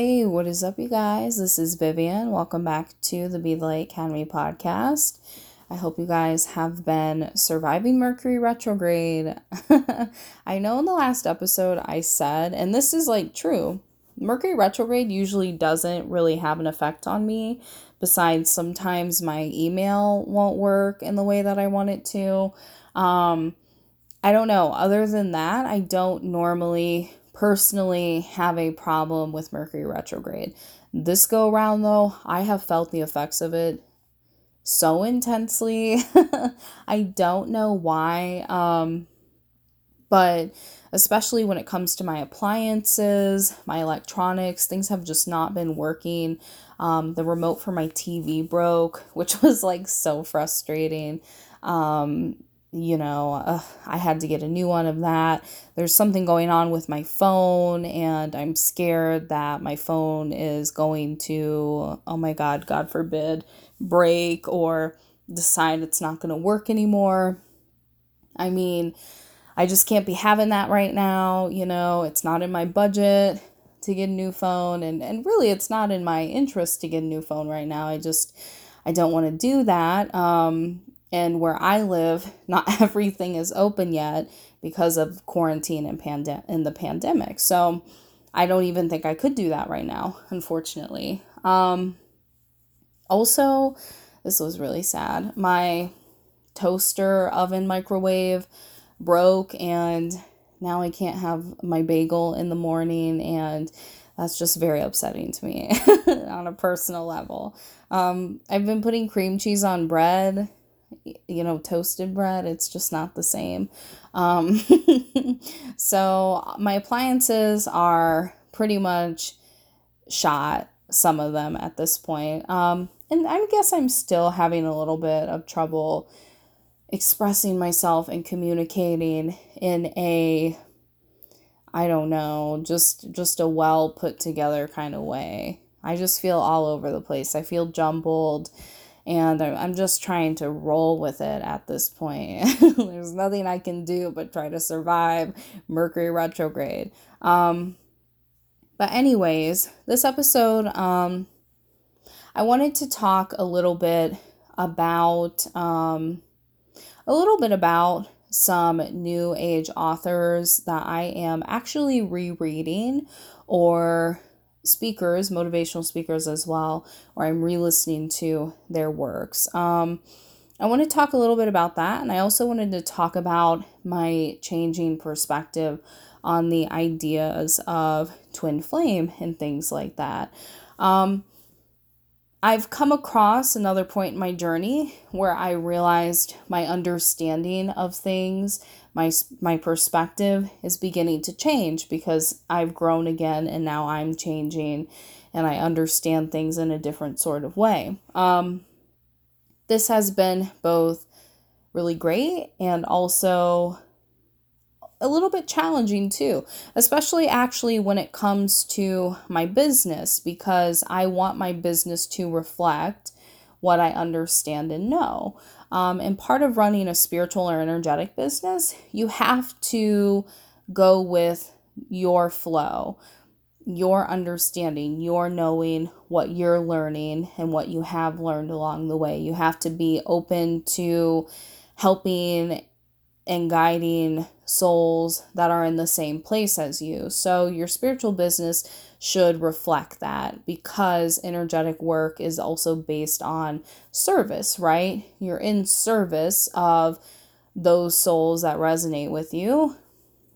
Hey, what is up, you guys? This is Vivian. Welcome back to the Be the Light Academy podcast. I hope you guys have been surviving Mercury retrograde. I know in the last episode I said, and this is like true, Mercury retrograde usually doesn't really have an effect on me, besides sometimes my email won't work in the way that I want it to. Um, I don't know. Other than that, I don't normally personally have a problem with Mercury retrograde. This go around, though, I have felt the effects of it so intensely. I don't know why. Um, but especially when it comes to my appliances, my electronics, things have just not been working. Um, the remote for my TV broke, which was like so frustrating. Um, you know, uh, I had to get a new one of that. There's something going on with my phone, and I'm scared that my phone is going to, oh my God, God forbid, break or decide it's not going to work anymore. I mean, I just can't be having that right now. You know, it's not in my budget to get a new phone, and, and really, it's not in my interest to get a new phone right now. I just, I don't want to do that. Um, and where I live, not everything is open yet because of quarantine and pandem- and the pandemic. So I don't even think I could do that right now, unfortunately. Um, also, this was really sad. My toaster oven microwave broke and now I can't have my bagel in the morning and that's just very upsetting to me on a personal level. Um, I've been putting cream cheese on bread you know, toasted bread. It's just not the same. Um, so my appliances are pretty much shot, some of them at this point. Um, and I guess I'm still having a little bit of trouble expressing myself and communicating in a I don't know, just just a well put together kind of way. I just feel all over the place. I feel jumbled and I'm just trying to roll with it at this point. There's nothing I can do but try to survive Mercury retrograde. Um, but anyways, this episode, um, I wanted to talk a little bit about um, a little bit about some new age authors that I am actually rereading or speakers, motivational speakers as well, or I'm re listening to their works. Um, I want to talk a little bit about that, and I also wanted to talk about my changing perspective on the ideas of twin flame and things like that. Um, I've come across another point in my journey where I realized my understanding of things my my perspective is beginning to change because I've grown again and now I'm changing and I understand things in a different sort of way. Um, this has been both really great and also a little bit challenging too, especially actually when it comes to my business because I want my business to reflect what I understand and know. Um, and part of running a spiritual or energetic business, you have to go with your flow, your understanding, your knowing what you're learning and what you have learned along the way. You have to be open to helping and guiding souls that are in the same place as you. So, your spiritual business should reflect that because energetic work is also based on service, right? You're in service of those souls that resonate with you,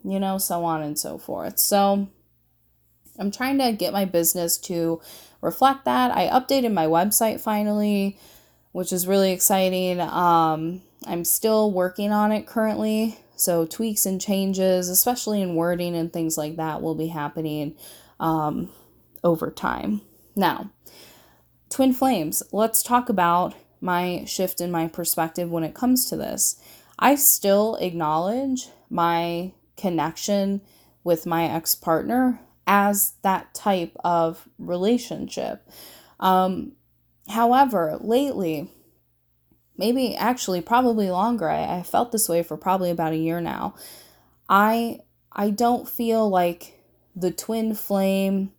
you know, so on and so forth. So, I'm trying to get my business to reflect that. I updated my website finally, which is really exciting. Um, I'm still working on it currently. So, tweaks and changes, especially in wording and things like that, will be happening um, over time. Now, twin flames, let's talk about my shift in my perspective when it comes to this. I still acknowledge my connection with my ex partner as that type of relationship. Um, however, lately, maybe actually probably longer. I, I felt this way for probably about a year now. I I don't feel like the twin flame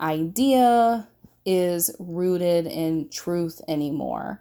idea is rooted in truth anymore.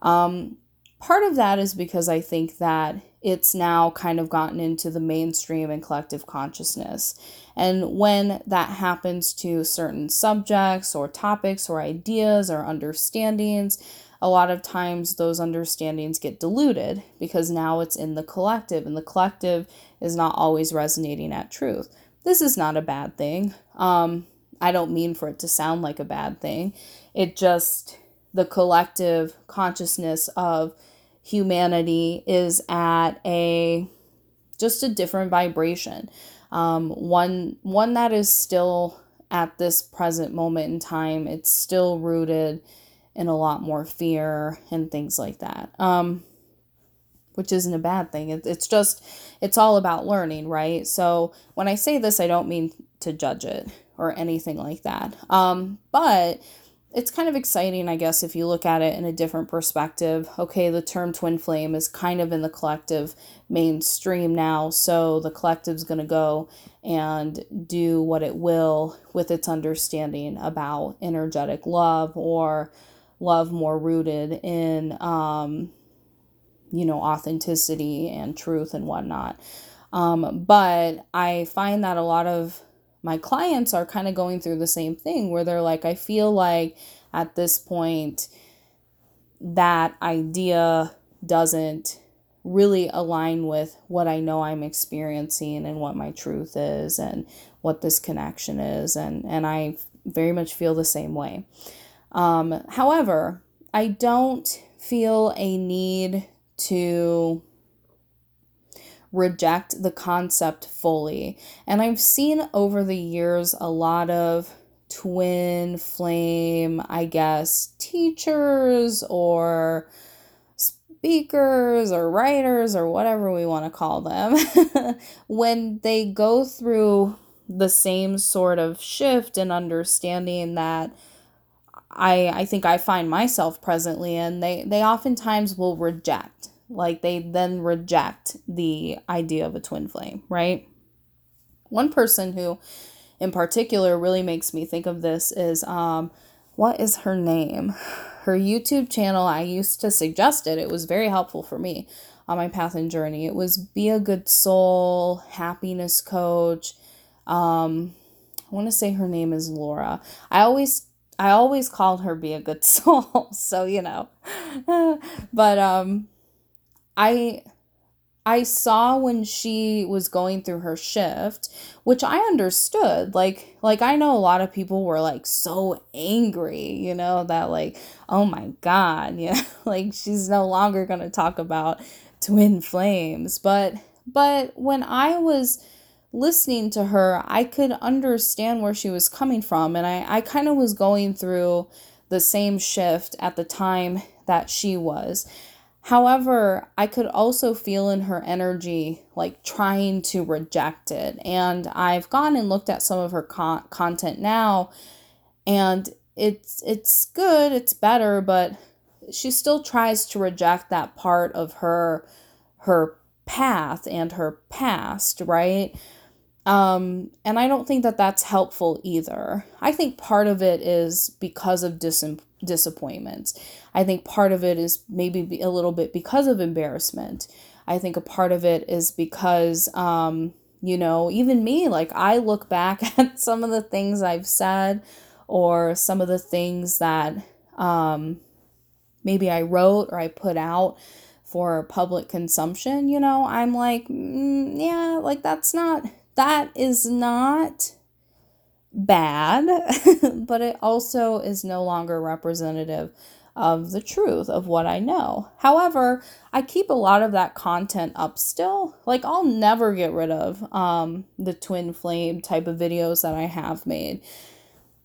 Um, part of that is because I think that it's now kind of gotten into the mainstream and collective consciousness. And when that happens to certain subjects or topics or ideas or understandings, a lot of times those understandings get diluted because now it's in the collective, and the collective is not always resonating at truth. This is not a bad thing. Um, I don't mean for it to sound like a bad thing. It just, the collective consciousness of humanity is at a just a different vibration. Um, one one that is still at this present moment in time, it's still rooted in a lot more fear and things like that. Um, which isn't a bad thing. It, it's just, it's all about learning, right? So when I say this, I don't mean to judge it or anything like that. Um, but it's kind of exciting, I guess, if you look at it in a different perspective. Okay, the term twin flame is kind of in the collective mainstream now, so the collective's going to go and do what it will with its understanding about energetic love or love more rooted in, um, you know, authenticity and truth and whatnot. Um, but I find that a lot of my clients are kind of going through the same thing where they're like, I feel like at this point, that idea doesn't really align with what I know I'm experiencing and what my truth is and what this connection is. And, and I very much feel the same way. Um, however, I don't feel a need to reject the concept fully. And I've seen over the years a lot of twin flame, I guess, teachers or speakers or writers or whatever we want to call them when they go through the same sort of shift and understanding that I I think I find myself presently in they they oftentimes will reject like they then reject the idea of a twin flame, right? One person who in particular really makes me think of this is um what is her name? Her YouTube channel, I used to suggest it. It was very helpful for me on my path and journey. It was Be a Good Soul, Happiness Coach. Um, I want to say her name is Laura. I always I always called her Be a Good Soul, so you know. but um I I saw when she was going through her shift, which I understood. Like like I know a lot of people were like so angry, you know, that like, oh my god, yeah, like she's no longer going to talk about twin flames. But but when I was listening to her, I could understand where she was coming from and I I kind of was going through the same shift at the time that she was. However, I could also feel in her energy like trying to reject it. And I've gone and looked at some of her con- content now and it's it's good, it's better, but she still tries to reject that part of her her path and her past, right? Um, and I don't think that that's helpful either. I think part of it is because of dis- disappointments. I think part of it is maybe a little bit because of embarrassment. I think a part of it is because, um, you know, even me, like I look back at some of the things I've said or some of the things that um, maybe I wrote or I put out for public consumption, you know, I'm like, mm, yeah, like that's not that is not bad, but it also is no longer representative of the truth of what I know. However, I keep a lot of that content up still. Like I'll never get rid of um, the twin flame type of videos that I have made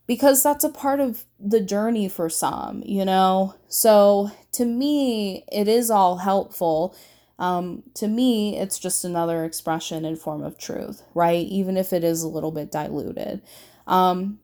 because that's a part of the journey for some, you know? So to me, it is all helpful um, to me, it's just another expression and form of truth, right? Even if it is a little bit diluted. Um,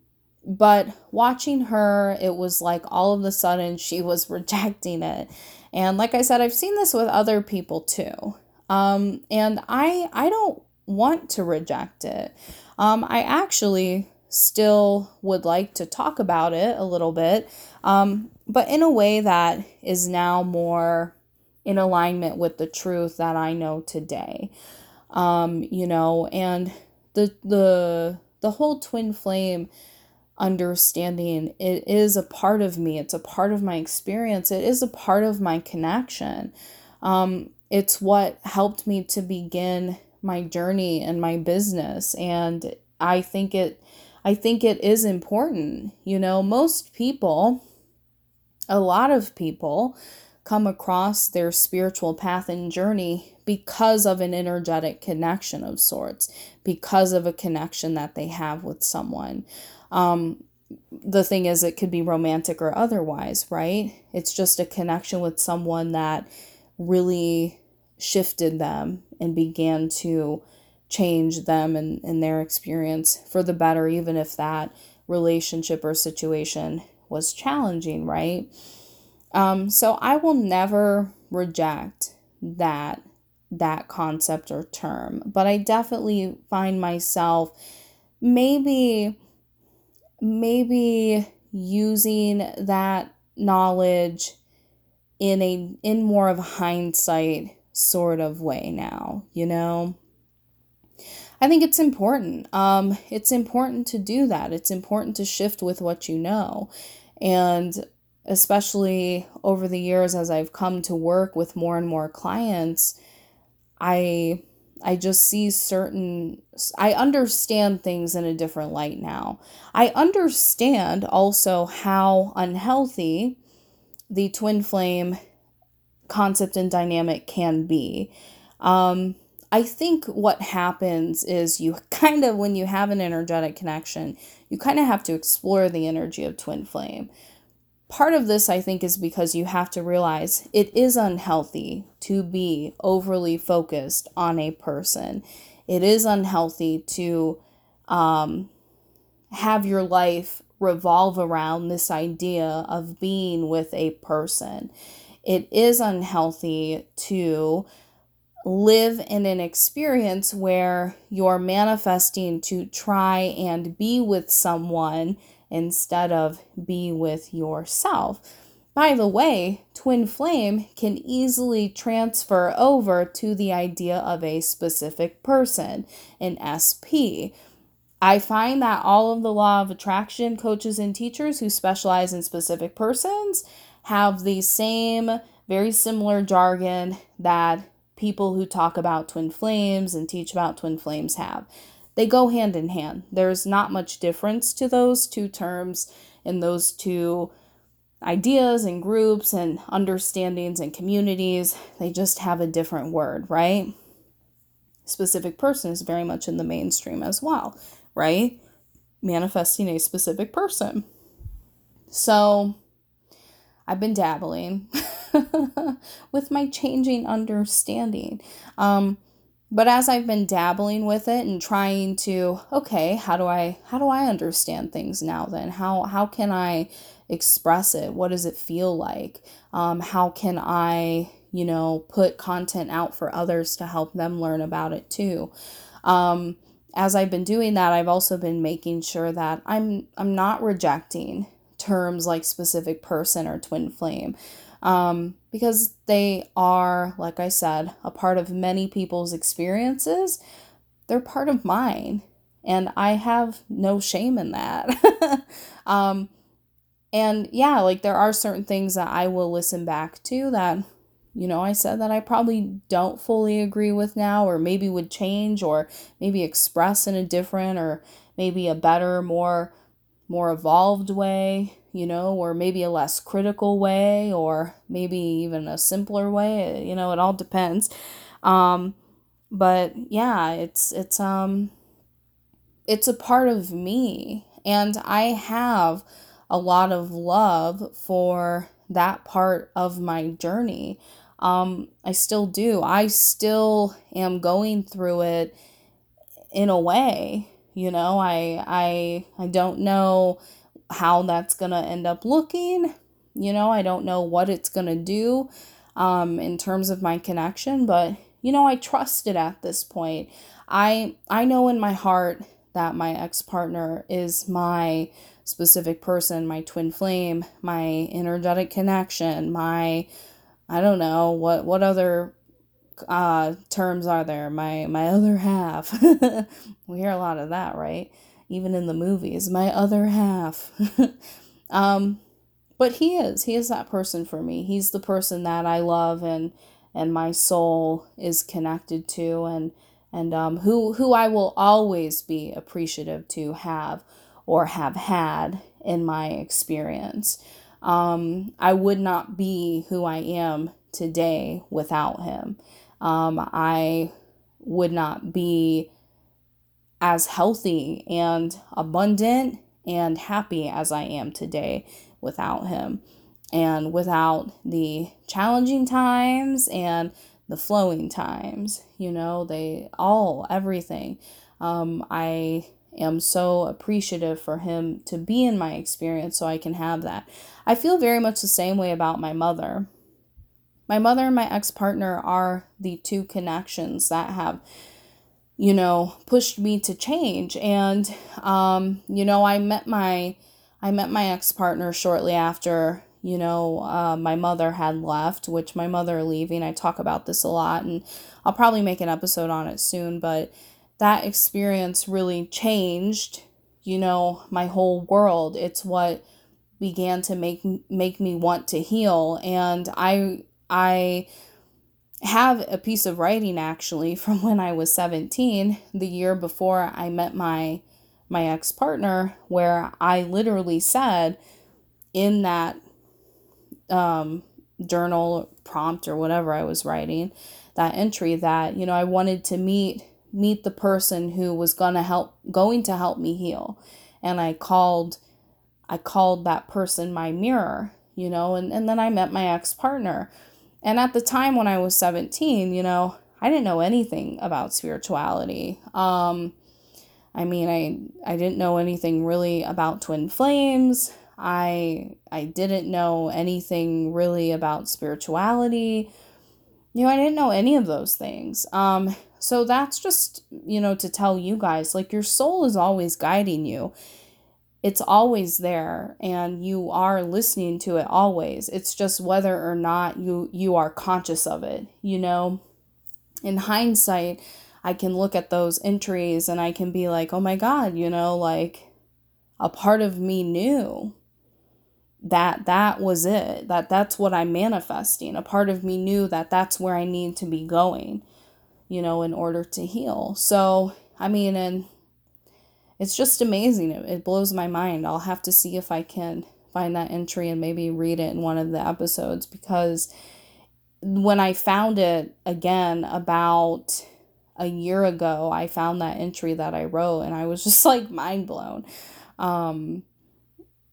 but watching her, it was like all of a sudden she was rejecting it. And like I said, I've seen this with other people too. Um, and I I don't want to reject it. Um, I actually still would like to talk about it a little bit, um, but in a way that is now more in alignment with the truth that I know today. Um, you know, and the the the whole twin flame understanding it is a part of me. It's a part of my experience. It is a part of my connection. Um, it's what helped me to begin my journey and my business. And i think it i think it is important. You know most people a lot of people come across their spiritual path and journey because of an energetic connection of sorts, because of a connection that they have with someone. Um, the thing is, it could be romantic or otherwise, right? It's just a connection with someone that really shifted them and began to change them and, and their experience for the better, even if that relationship or situation was challenging, right? Um, so I will never reject that that concept or term, but I definitely find myself maybe maybe using that knowledge in a in more of a hindsight sort of way now, you know. I think it's important. Um, it's important to do that. It's important to shift with what you know. And especially over the years as I've come to work with more and more clients, I I just see certain I understand things in a different light now. I understand also how unhealthy the twin flame concept and dynamic can be. Um, I think what happens is you kind of, when you have an energetic connection, you kind of have to explore the energy of twin flame. Part of this, I think, is because you have to realize it is unhealthy to be overly focused on a person. It is unhealthy to um, have your life revolve around this idea of being with a person. It is unhealthy to live in an experience where you're manifesting to try and be with someone instead of be with yourself. By the way, twin flame can easily transfer over to the idea of a specific person, an SP. I find that all of the law of attraction coaches and teachers who specialize in specific persons have the same, very similar jargon that people who talk about twin flames and teach about twin flames have. They go hand in hand. There's not much difference to those two terms and those two ideas and groups and understandings and communities. They just have a different word, right? Specific person is very much in the mainstream as well, right? Manifesting a specific person. So I've been dabbling with my changing understanding. Um, but as I've been dabbling with it and trying to, okay, how do I how do I understand things now then? How how can I express it? What does it feel like? Um, how can I, you know, put content out for others to help them learn about it too? Um, as I've been doing that, I've also been making sure that I'm I'm not rejecting terms like specific person or twin flame um, because they are, like I said, a part of many people's experiences. They're part of mine, and I have no shame in that. um, and yeah, like there are certain things that I will listen back to that, you know, I said that I probably don't fully agree with now, or maybe would change, or maybe express in a different, or maybe a better, more more evolved way you know, or maybe a less critical way, or maybe even a simpler way. You know, it all depends. Um, but yeah, it's it's um, it's a part of me, and I have a lot of love for that part of my journey. Um, I still do. I still am going through it in a way. You know, I I I don't know how that's going to end up looking. You know, I don't know what it's going to do um, in terms of my connection, but you know, I trust it at this point. I I know in my heart that my ex partner is my specific person, my twin flame, my energetic connection, my I don't know what what other uh, terms are there? My my other half. we hear a lot of that, right? Even in the movies, my other half. um, but he is he is that person for me. He's the person that I love and and my soul is connected to and and um, who who I will always be appreciative to have or have had in my experience. Um, I would not be who I am today without him. Um, I would not be as healthy and abundant and happy as I am today without him. And without the challenging times and the flowing times you know they all everything. Um, i am so appreciative for him to be in my experience so i can have that. I feel very much the same way about my mother. My mother and my ex-partner are the two connections that have you know pushed me to change. And um, you know i met my i met my ex-partner shortly after you know, uh, my mother had left, which my mother leaving, I talk about this a lot, and I'll probably make an episode on it soon, but that experience really changed, you know, my whole world. It's what began to make make me want to heal, and I I have a piece of writing actually from when I was 17, the year before I met my my ex-partner where I literally said in that um, journal prompt or whatever I was writing, that entry that, you know, I wanted to meet meet the person who was gonna help going to help me heal. And I called I called that person my mirror, you know, and, and then I met my ex-partner. And at the time when I was 17, you know, I didn't know anything about spirituality. Um, I mean, I I didn't know anything really about twin flames. I I didn't know anything really about spirituality. You know, I didn't know any of those things. Um so that's just, you know, to tell you guys like your soul is always guiding you. It's always there and you are listening to it always. It's just whether or not you you are conscious of it, you know. In hindsight, I can look at those entries and I can be like, "Oh my god, you know, like a part of me knew that that was it that that's what i'm manifesting a part of me knew that that's where i need to be going you know in order to heal so i mean and it's just amazing it, it blows my mind i'll have to see if i can find that entry and maybe read it in one of the episodes because when i found it again about a year ago i found that entry that i wrote and i was just like mind blown um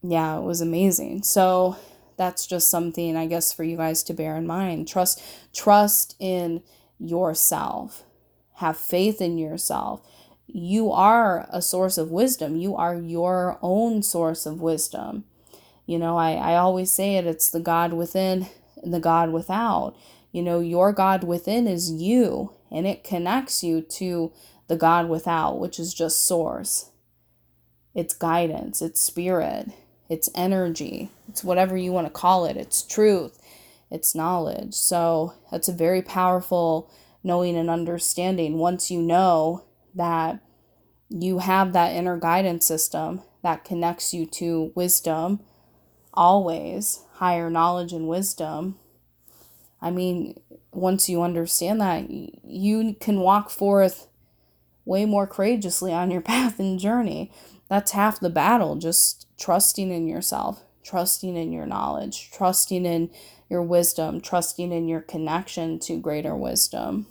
yeah, it was amazing. So that's just something I guess for you guys to bear in mind. Trust trust in yourself. Have faith in yourself. You are a source of wisdom. You are your own source of wisdom. You know, I, I always say it, it's the God within and the God without. You know, your God within is you, and it connects you to the God without, which is just source. It's guidance, it's spirit, it's energy, it's whatever you want to call it, it's truth, it's knowledge. So that's a very powerful knowing and understanding once you know that you have that inner guidance system that connects you to wisdom, always higher knowledge and wisdom. I mean, once you understand that, you can walk forth way more courageously on your path and journey. That's half the battle, just trusting in yourself, trusting in your knowledge, trusting in your wisdom, trusting in your connection to greater wisdom.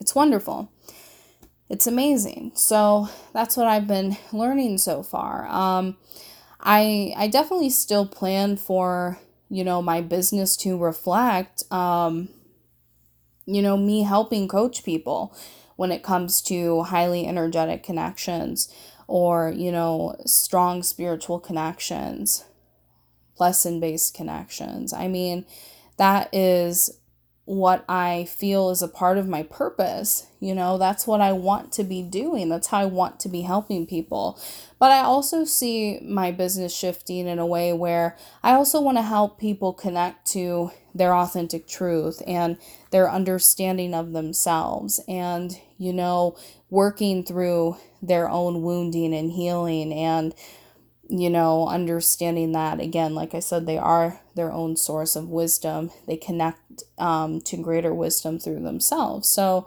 It's wonderful. It's amazing. So that's what I've been learning so far. Um, I I definitely still plan for you know my business to reflect um, you know me helping coach people when it comes to highly energetic connections or, you know, strong spiritual connections, lesson based connections. I mean, that is what I feel is a part of my purpose. You know, that's what I want to be doing. That's how I want to be helping people. But I also see my business shifting in a way where I also want to help people connect to their authentic truth and their understanding of themselves and, you know, working through their own wounding and healing and you know, understanding that again, like I said, they are their own source of wisdom. They connect um, to greater wisdom through themselves. So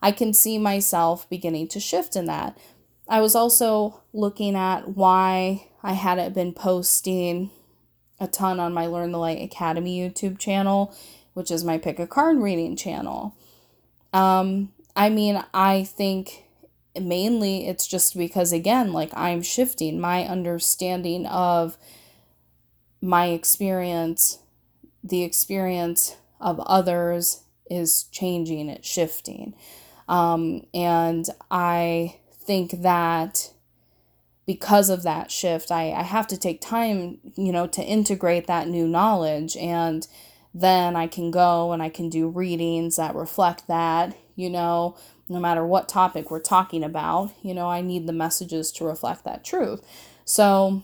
I can see myself beginning to shift in that. I was also looking at why I hadn't been posting a ton on my Learn the Light Academy YouTube channel, which is my pick a card reading channel. Um, I mean, I think mainly it's just because again like i'm shifting my understanding of my experience the experience of others is changing it's shifting. Um, and i think that because of that shift I, I have to take time you know to integrate that new knowledge and then i can go and i can do readings that reflect that you know no matter what topic we're talking about. You know, I need the messages to reflect that truth. So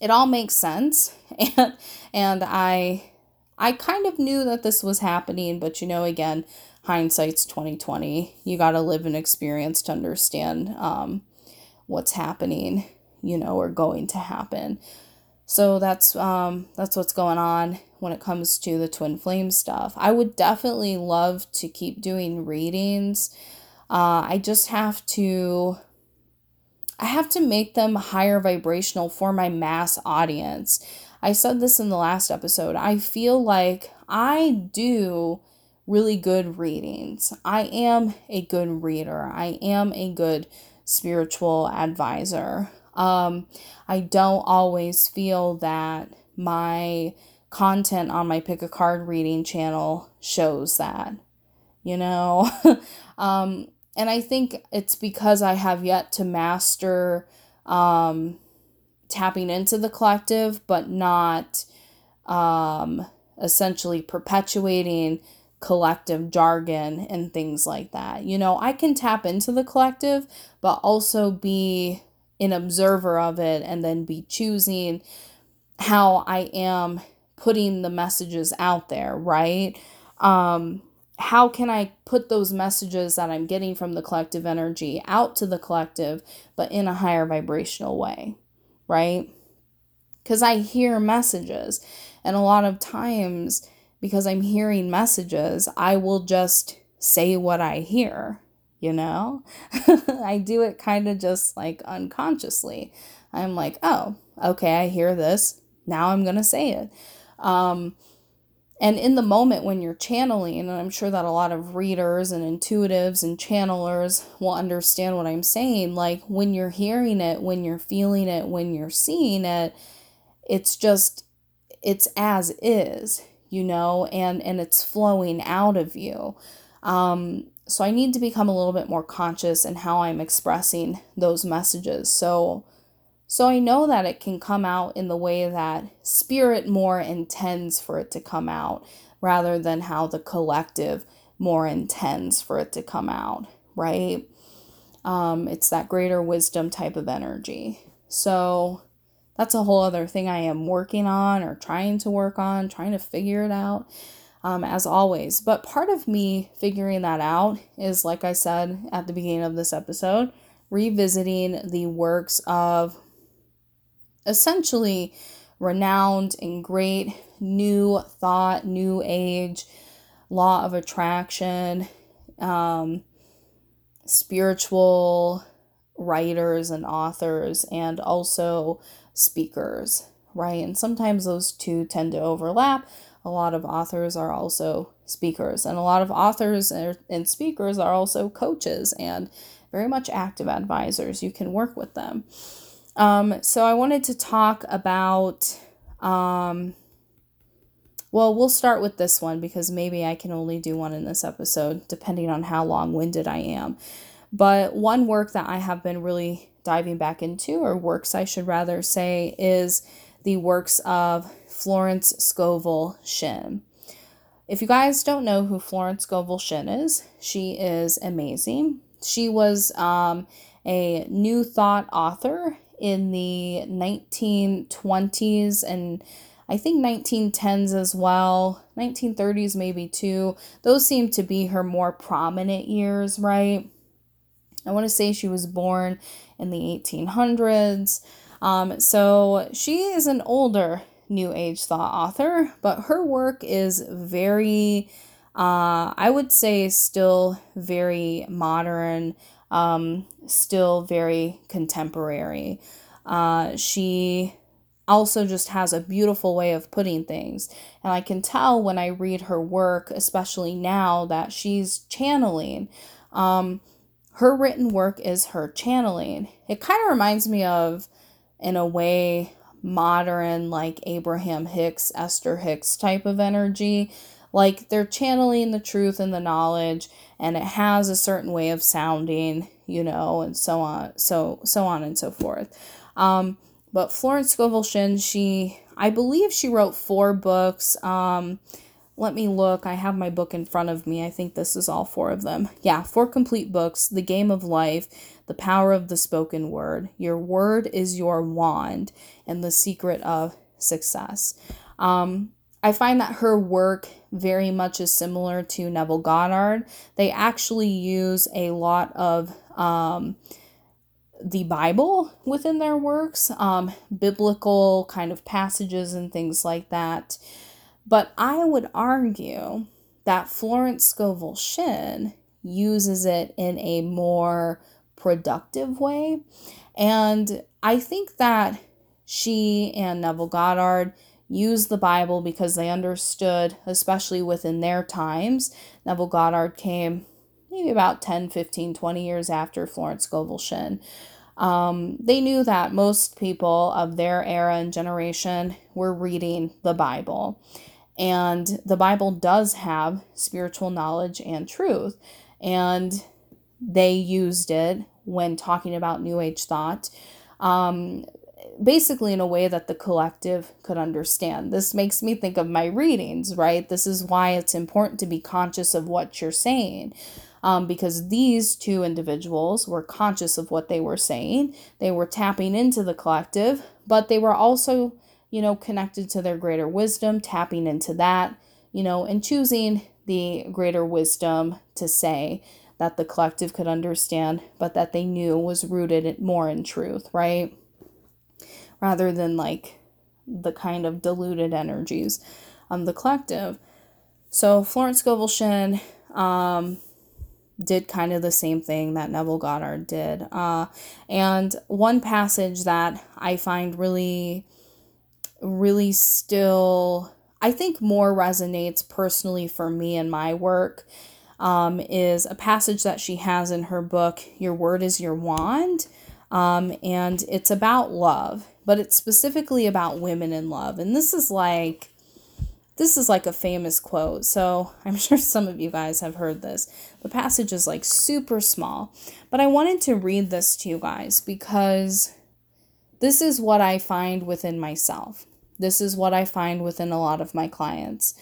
it all makes sense and and I I kind of knew that this was happening, but you know again, hindsight's 2020. You got to live an experience to understand um, what's happening, you know, or going to happen. So that's um, that's what's going on when it comes to the twin flame stuff. I would definitely love to keep doing readings. Uh, I just have to I have to make them higher vibrational for my mass audience. I said this in the last episode. I feel like I do really good readings. I am a good reader. I am a good spiritual advisor. Um, I don't always feel that my content on my pick a card reading channel shows that you know? Um and i think it's because i have yet to master um tapping into the collective but not um essentially perpetuating collective jargon and things like that. You know i can tap into the collective but also be an observer of it and then be choosing how i am putting the messages out there, right? Um, how can I put those messages that I'm getting from the collective energy out to the collective, but in a higher vibrational way, right? Because I hear messages, and a lot of times, because I'm hearing messages, I will just say what I hear, you know? I do it kind of just like unconsciously. I'm like, oh, okay, I hear this. Now I'm going to say it. Um, and in the moment when you're channeling, and I'm sure that a lot of readers and intuitives and channelers will understand what I'm saying, like when you're hearing it, when you're feeling it, when you're seeing it, it's just, it's as is, you know, and, and it's flowing out of you. Um, so I need to become a little bit more conscious in how I'm expressing those messages. So, so I know that it can come out in the way that spirit more intends for it to come out rather than how the collective more intends for it to come out, right? Um, it's that greater wisdom type of energy. So that's a whole other thing I am working on or trying to work on, trying to figure it out. Um, as always. But part of me figuring that out is, like I said at the beginning of this episode, revisiting the works of essentially renowned and great new thought, new age, law of attraction, um, spiritual writers and authors, and also speakers, right? And sometimes those two tend to overlap. A lot of authors are also speakers, and a lot of authors and speakers are also coaches and very much active advisors. You can work with them. Um, so I wanted to talk about, um, well, we'll start with this one because maybe I can only do one in this episode, depending on how long winded I am. But one work that I have been really diving back into, or works I should rather say, is the works of Florence Scovel Shinn. if you guys don't know who Florence Scovel Shinn is, she is amazing. She was um, a New Thought author in the 1920s and I think 1910s as well, 1930s maybe too. Those seem to be her more prominent years, right? I want to say she was born in the 1800s. Um, so she is an older New Age thought author, but her work is very, uh, I would say, still very modern, um, still very contemporary. Uh, she also just has a beautiful way of putting things. And I can tell when I read her work, especially now that she's channeling. Um, her written work is her channeling. It kind of reminds me of, in a way, modern, like Abraham Hicks, Esther Hicks type of energy. Like they're channeling the truth and the knowledge, and it has a certain way of sounding, you know, and so on, so so on and so forth. Um, but Florence Scovel Shinn, she, I believe she wrote four books. Um, let me look. I have my book in front of me. I think this is all four of them. Yeah, four complete books The Game of Life, The Power of the Spoken Word, Your Word is Your Wand, and The Secret of Success. Um, I find that her work very much is similar to Neville Goddard. They actually use a lot of um, the Bible within their works, um, biblical kind of passages and things like that. But I would argue that Florence Scovel Shinn uses it in a more productive way. And I think that she and Neville Goddard used the Bible because they understood, especially within their times. Neville Goddard came maybe about 10, 15, 20 years after Florence Scovel Shinn. Um, they knew that most people of their era and generation were reading the Bible. And the Bible does have spiritual knowledge and truth. And they used it when talking about New Age thought, um, basically in a way that the collective could understand. This makes me think of my readings, right? This is why it's important to be conscious of what you're saying um, because these two individuals were conscious of what they were saying. They were tapping into the collective, but they were also, you know, connected to their greater wisdom, tapping into that, you know, and choosing the greater wisdom to say that the collective could understand, but that they knew was rooted more in truth, right? Rather than like the kind of diluted energies of the collective. So Florence Scovel um, did kind of the same thing that Neville Goddard did. Uh, and one passage that I find really, really still, I think more resonates personally for me and my work um, is a passage that she has in her book, Your Word is Your Wand. Um, and it's about love, but it's specifically about women in love. And this is like, this is like a famous quote, so I'm sure some of you guys have heard this. The passage is like super small, but I wanted to read this to you guys because this is what I find within myself. This is what I find within a lot of my clients,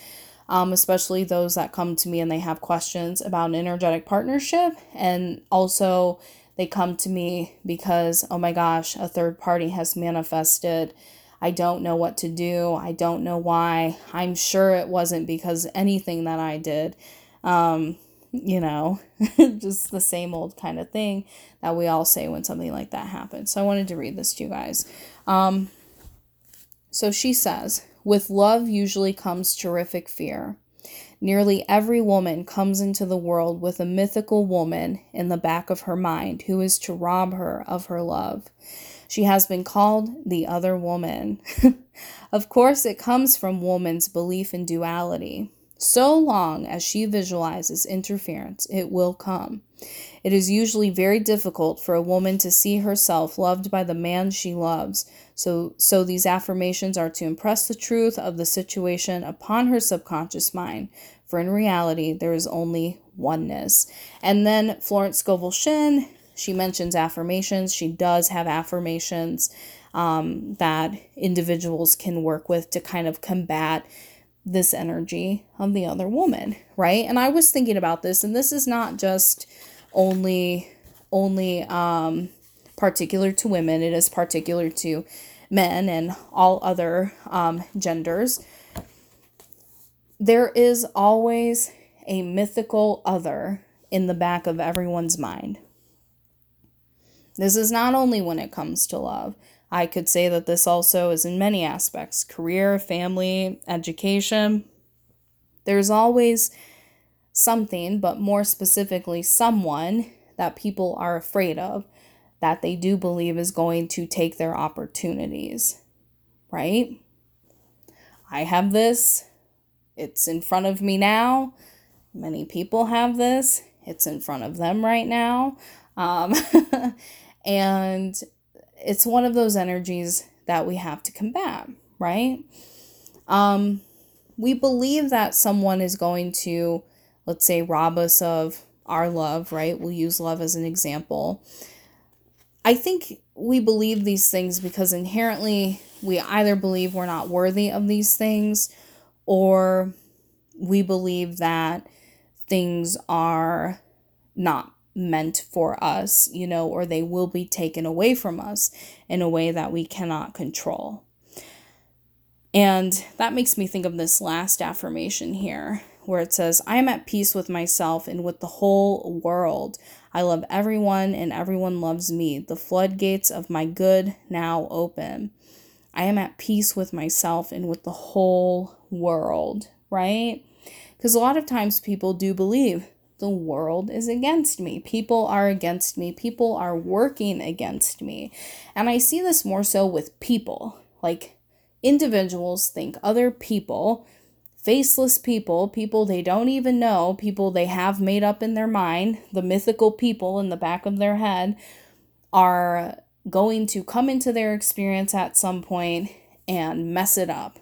um, especially those that come to me and they have questions about an energetic partnership. And also, they come to me because, oh my gosh, a third party has manifested I don't know what to do. I don't know why. I'm sure it wasn't because anything that I did. Um, you know, just the same old kind of thing that we all say when something like that happens. So I wanted to read this to you guys. Um, so she says, with love usually comes terrific fear. Nearly every woman comes into the world with a mythical woman in the back of her mind who is to rob her of her love. She has been called the other woman. of course, it comes from woman's belief in duality. So long as she visualizes interference, it will come. It is usually very difficult for a woman to see herself loved by the man she loves. So, so these affirmations are to impress the truth of the situation upon her subconscious mind. For in reality, there is only oneness. And then Florence Scovel Shinn she mentions affirmations. She does have affirmations um, that individuals can work with to kind of combat this energy of the other woman, right? And I was thinking about this and this is not just only only um particular to women, it is particular to men and all other um, genders. There is always a mythical other in the back of everyone's mind. This is not only when it comes to love. I could say that this also is in many aspects career, family, education. There's always something, but more specifically, someone that people are afraid of that they do believe is going to take their opportunities, right? I have this. It's in front of me now. Many people have this. It's in front of them right now. Um, and it's one of those energies that we have to combat, right? Um, we believe that someone is going to, let's say, rob us of our love, right? We'll use love as an example. I think we believe these things because inherently we either believe we're not worthy of these things or we believe that things are not meant for us, you know, or they will be taken away from us in a way that we cannot control. And that makes me think of this last affirmation here, where it says, I am at peace with myself and with the whole world. I love everyone and everyone loves me. The floodgates of my good now open. I am at peace with myself and with the whole world, right? Because a lot of times people do believe the world is against me. People are against me. People are working against me. And I see this more so with people. Like individuals think other people faceless people, people they don't even know, people they have made up in their mind, the mythical people in the back of their head, are going to come into their experience at some point and mess it up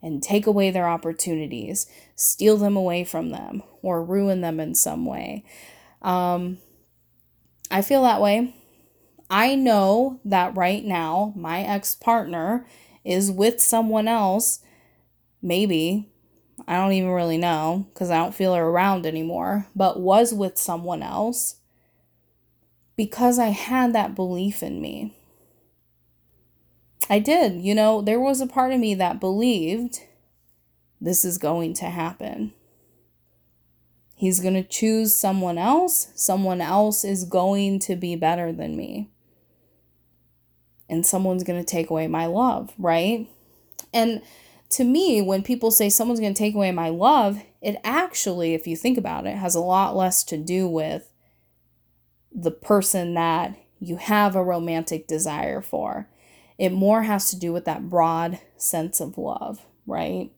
and take away their opportunities, steal them away from them, or ruin them in some way. Um, I feel that way. I know that right now my ex partner is with someone else, maybe I don't even really know because I don't feel her around anymore, but was with someone else because I had that belief in me. I did. You know, there was a part of me that believed this is going to happen. He's going to choose someone else. Someone else is going to be better than me. And someone's going to take away my love, right? And to me, when people say someone's going to take away my love, it actually, if you think about it, has a lot less to do with the person that you have a romantic desire for. It more has to do with that broad sense of love, right?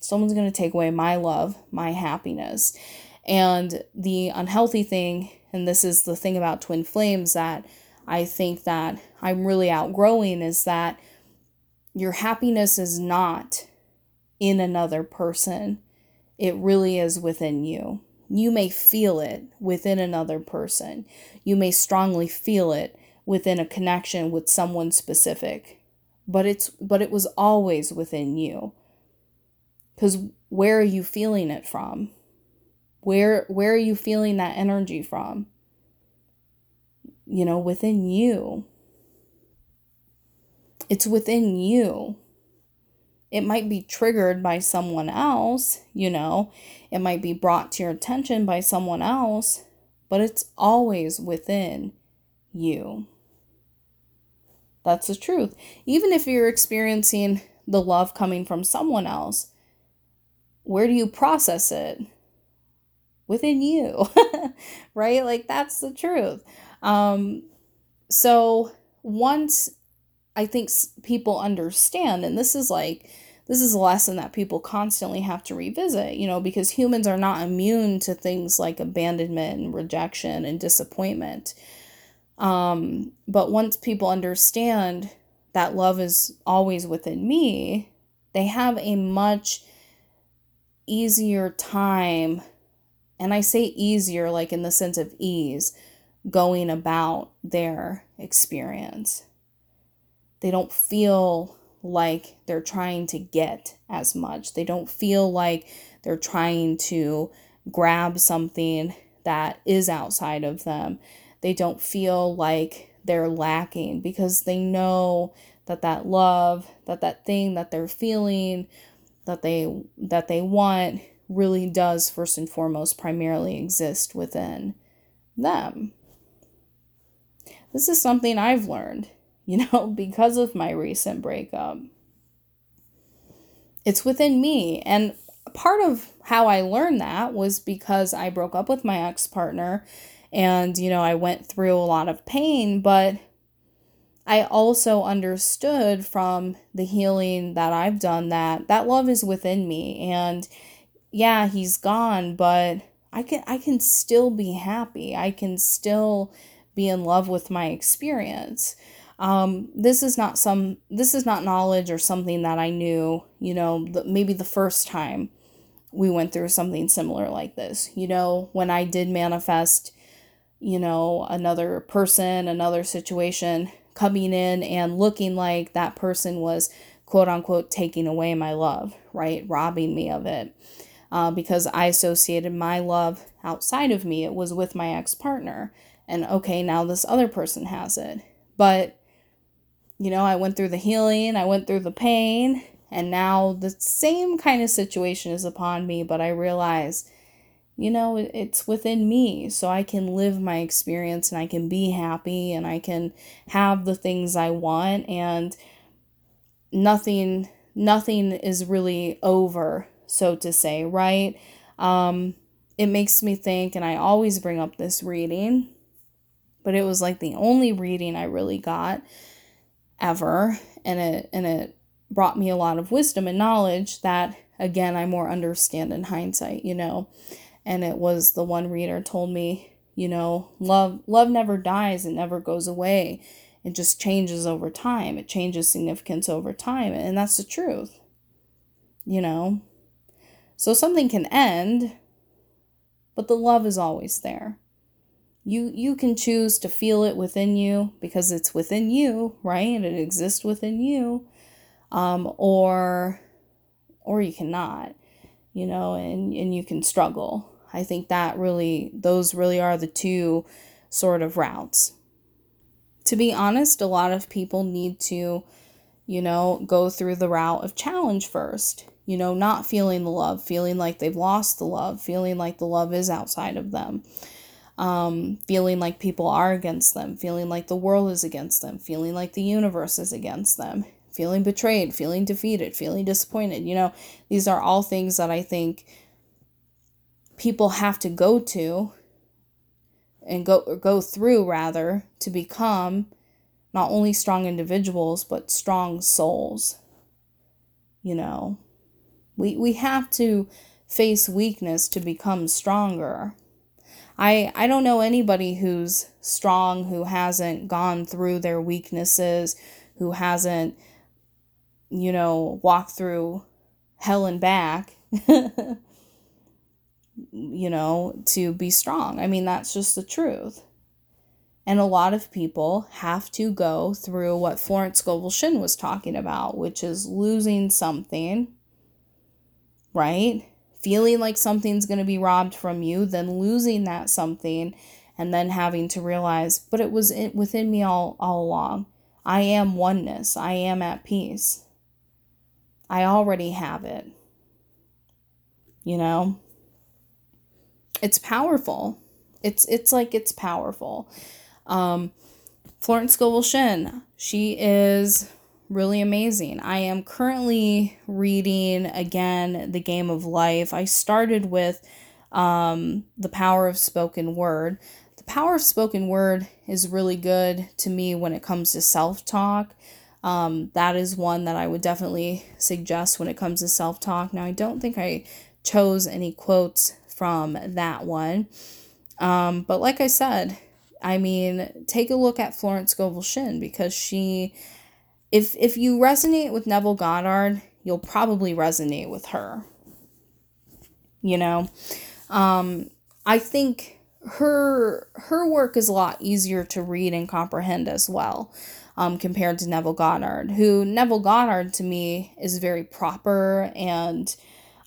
Someone's going to take away my love, my happiness. And the unhealthy thing, and this is the thing about twin flames that I think that I'm really outgrowing, is that your happiness is not in another person, it really is within you. You may feel it within another person. You may strongly feel it within a connection with someone specific. But it's but it was always within you. Cuz where are you feeling it from? Where where are you feeling that energy from? You know, within you. It's within you. It might be triggered by someone else, you know, it might be brought to your attention by someone else, but it's always within you. That's the truth. Even if you're experiencing the love coming from someone else, where do you process it? Within you, right? Like that's the truth. Um, so once I think people understand, and this is like, this is a lesson that people constantly have to revisit, you know, because humans are not immune to things like abandonment and rejection and disappointment. Um, but once people understand that love is always within me, they have a much easier time, and I say easier like in the sense of ease, going about their experience they don't feel like they're trying to get as much. They don't feel like they're trying to grab something that is outside of them. They don't feel like they're lacking because they know that that love, that that thing that they're feeling, that they that they want really does first and foremost primarily exist within them. This is something I've learned, you know, because of my recent breakup. It's within me. And part of how I learned that was because I broke up with my ex partner and, you know, I went through a lot of pain, but I also understood from the healing that I've done that that love is within me and yeah, he's gone, but I can I can still be happy. I can still be in love with my experience. Um, this is not some this is not knowledge or something that I knew, you know, the, maybe the first time we went through something similar like this. You know, when I did manifest, you know, another person, another situation coming in and looking like that person was quote unquote taking away my love, right? Robbing me of it uh, because I associated my love outside of me. It was with my ex partner. And okay, now this other person has it. But, you know, I went through the healing, I went through the pain, and now the same kind of situation is upon me. But I realize, you know, it's within me. So I can live my experience and I can be happy and I can have the things I want. And nothing nothing is really over so to say, right? Um, it makes me think, and I always bring up this reading, but it was like the only reading I really got ever, and it and it brought me a lot of wisdom and knowledge that again I more understand in hindsight, you know. And it was the one reader told me, you know, love love never dies, it never goes away. It just changes over time. It changes significance over time, and that's the truth. You know, so something can end, but the love is always there. You you can choose to feel it within you because it's within you, right? It exists within you. Um, or or you cannot, you know, and, and you can struggle. I think that really those really are the two sort of routes. To be honest, a lot of people need to, you know, go through the route of challenge first you know, not feeling the love, feeling like they've lost the love, feeling like the love is outside of them, um, feeling like people are against them, feeling like the world is against them, feeling like the universe is against them, feeling betrayed, feeling defeated, feeling disappointed. You know, these are all things that I think people have to go to and go go through rather to become not only strong individuals but strong souls you know we, we have to face weakness to become stronger. I, I don't know anybody who's strong who hasn't gone through their weaknesses, who hasn't, you know, walked through hell and back, you know, to be strong. I mean, that's just the truth. And a lot of people have to go through what Florence Scovel Shinn was talking about, which is losing something right? Feeling like something's going to be robbed from you, then losing that something, and then having to realize, but it was in, within me all, all along. I am oneness. I am at peace. I already have it. You know? It's powerful. It's it's like it's powerful. Um, Florence Scovel Shinn, she is really amazing. I am currently reading again The Game of Life. I started with um, The Power of Spoken Word. The Power of Spoken Word is really good to me when it comes to self talk. Um, that is one that I would definitely suggest when it comes to self talk. Now, I don't think I chose any quotes from that one. Um, but like I said, I mean, take a look at Florence Scovel Shinn because she if if you resonate with Neville Goddard, you'll probably resonate with her. You know, um, I think her her work is a lot easier to read and comprehend as well. um, compared to Neville Goddard, who Neville Goddard to me is very proper and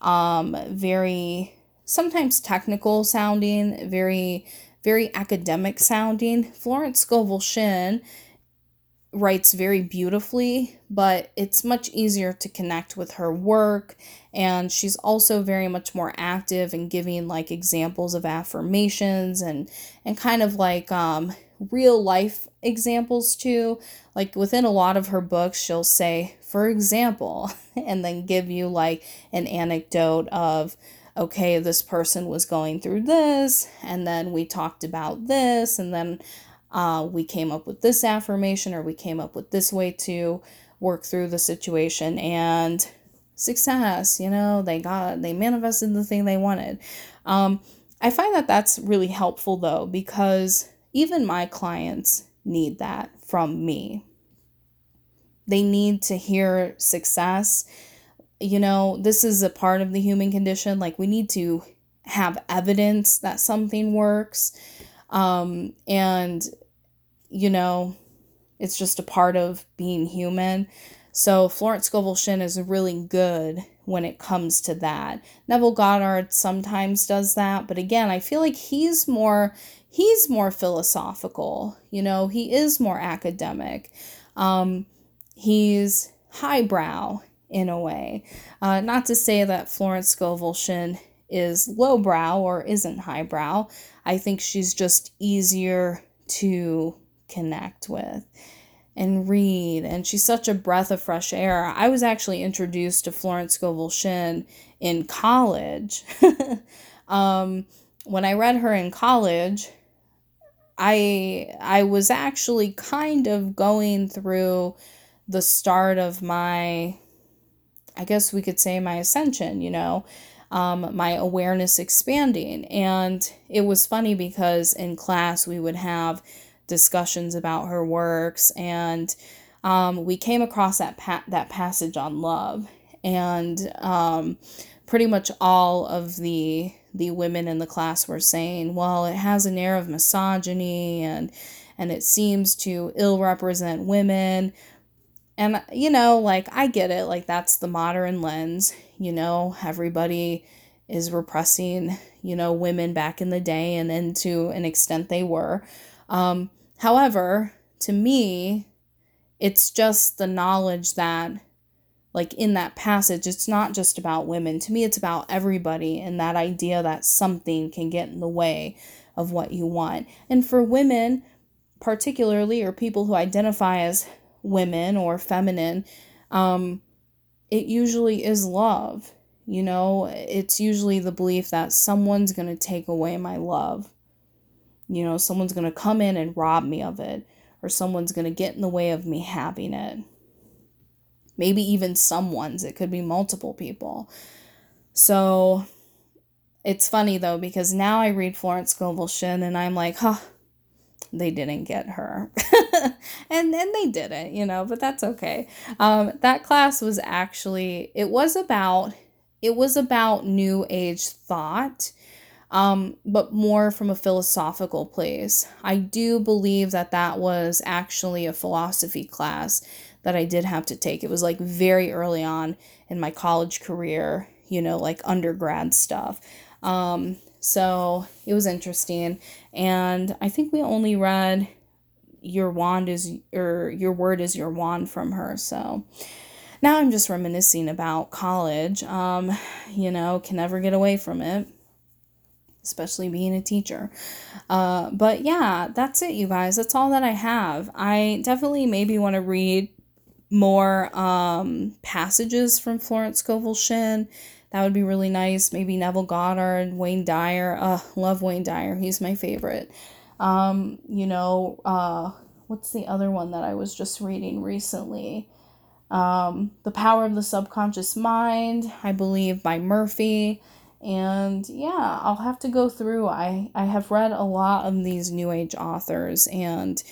um, very sometimes technical sounding, very very academic sounding. Florence Scovel Shinn writes very beautifully, but it's much easier to connect with her work. And she's also very much more active in giving like examples of affirmations and and kind of like um, real life examples too. Like within a lot of her books, she'll say, for example, and then give you like an anecdote of okay, this person was going through this, and then we talked about this, and then uh, we came up with this affirmation or we came up with this way to work through the situation and success you know they got they manifested the thing they wanted. Um, i find that that's really helpful though because even my clients need that from me. They need to hear success. You know this is a part of the human condition like we need to have evidence that something works. Um, and you know, it's just a part of being human. So Florence Scovel Shinn is really good when it comes to that. Neville Goddard sometimes does that, but again, I feel like he's more he's more philosophical. You know, he is more academic. Um, he's highbrow in a way. Uh, not to say that Florence Scovel Shinn is lowbrow or isn't highbrow. I think she's just easier to connect with and read. And she's such a breath of fresh air. I was actually introduced to Florence Scovel Shinn in college. um, when I read her in college, I I was actually kind of going through the start of my I guess we could say my ascension, you know, um, my awareness expanding. And it was funny because in class we would have discussions about her works, and um, we came across that pa- that passage on love, and um, pretty much all of the the women in the class were saying, well, it has an air of misogyny and and it seems to ill represent women. And you know, like I get it, like that's the modern lens, you know, everybody is repressing, you know, women back in the day and then to an extent they were. Um, however, to me, it's just the knowledge that, like in that passage, it's not just about women. To me, it's about everybody and that idea that something can get in the way of what you want. And for women, particularly, or people who identify as women or feminine, um, it usually is love. You know, it's usually the belief that someone's going to take away my love. You know, someone's going to come in and rob me of it, or someone's going to get in the way of me having it. Maybe even someone's, it could be multiple people. So it's funny though, because now I read Florence Scovel Shinn and I'm like, huh, they didn't get her. and and they didn't, you know, but that's okay. Um, that class was actually it was about it was about new age thought um, but more from a philosophical place. I do believe that that was actually a philosophy class that I did have to take. It was like very early on in my college career, you know, like undergrad stuff. Um, so it was interesting. And I think we only read Your Wand is, or Your Word is Your Wand from her. So now I'm just reminiscing about college. Um, you know, can never get away from it especially being a teacher. Uh, but yeah, that's it, you guys. That's all that I have. I definitely maybe want to read more um, passages from Florence Scovel. That would be really nice. Maybe Neville Goddard, Wayne Dyer. Uh, love Wayne Dyer. He's my favorite. Um, you know, uh, what's the other one that I was just reading recently? Um, the Power of the Subconscious Mind, I believe, by Murphy and yeah i'll have to go through i i have read a lot of these new age authors and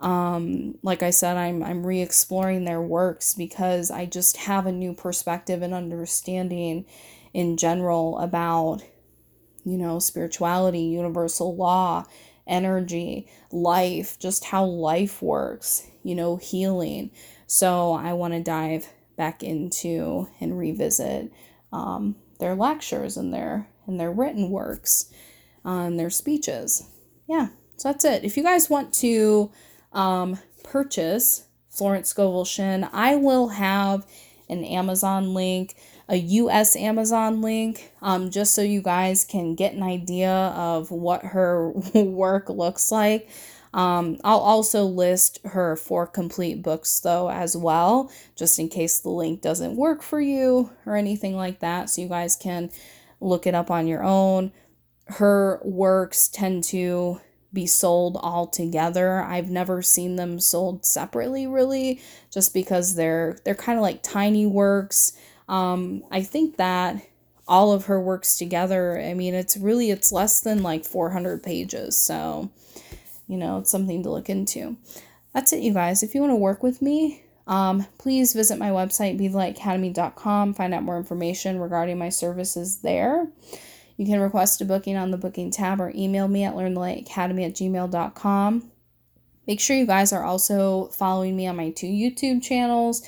um like i said i'm i'm re-exploring their works because i just have a new perspective and understanding in general about you know spirituality universal law energy, life, just how life works, you know, healing. So I want to dive back into and revisit um, their lectures and their and their written works, um, their speeches. Yeah, so that's it. If you guys want to um, purchase Florence Scovel Shinn, I will have an Amazon link, a US Amazon link, um, just so you guys can get an idea of what her work looks like. Um, I'll also list her four complete books though as well, just in case the link doesn't work for you or anything like that, so you guys can look it up on your own. Her works tend to be sold all together. I've never seen them sold separately really just because they're they're kind of like tiny works. Um I think that all of her works together, I mean it's really it's less than like 400 pages. So, you know, it's something to look into. That's it you guys. If you want to work with me, um, please visit my website, bethelightacademy.com, find out more information regarding my services there. You can request a booking on the booking tab or email me at learnthelightacademy at gmail.com. Make sure you guys are also following me on my two YouTube channels,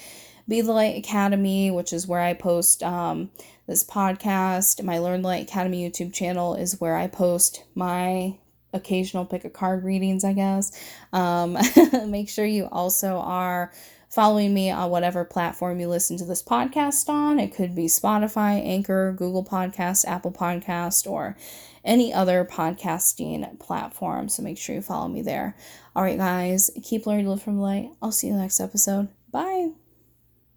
Be the Light Academy, which is where I post um, this podcast. My Learn the Light Academy YouTube channel is where I post my occasional pick a card readings, I guess. Um, make sure you also are following me on whatever platform you listen to this podcast on. It could be Spotify, Anchor, Google Podcast, Apple Podcast, or any other podcasting platform. So make sure you follow me there. All right, guys, keep learning to live from light. I'll see you in the next episode. Bye.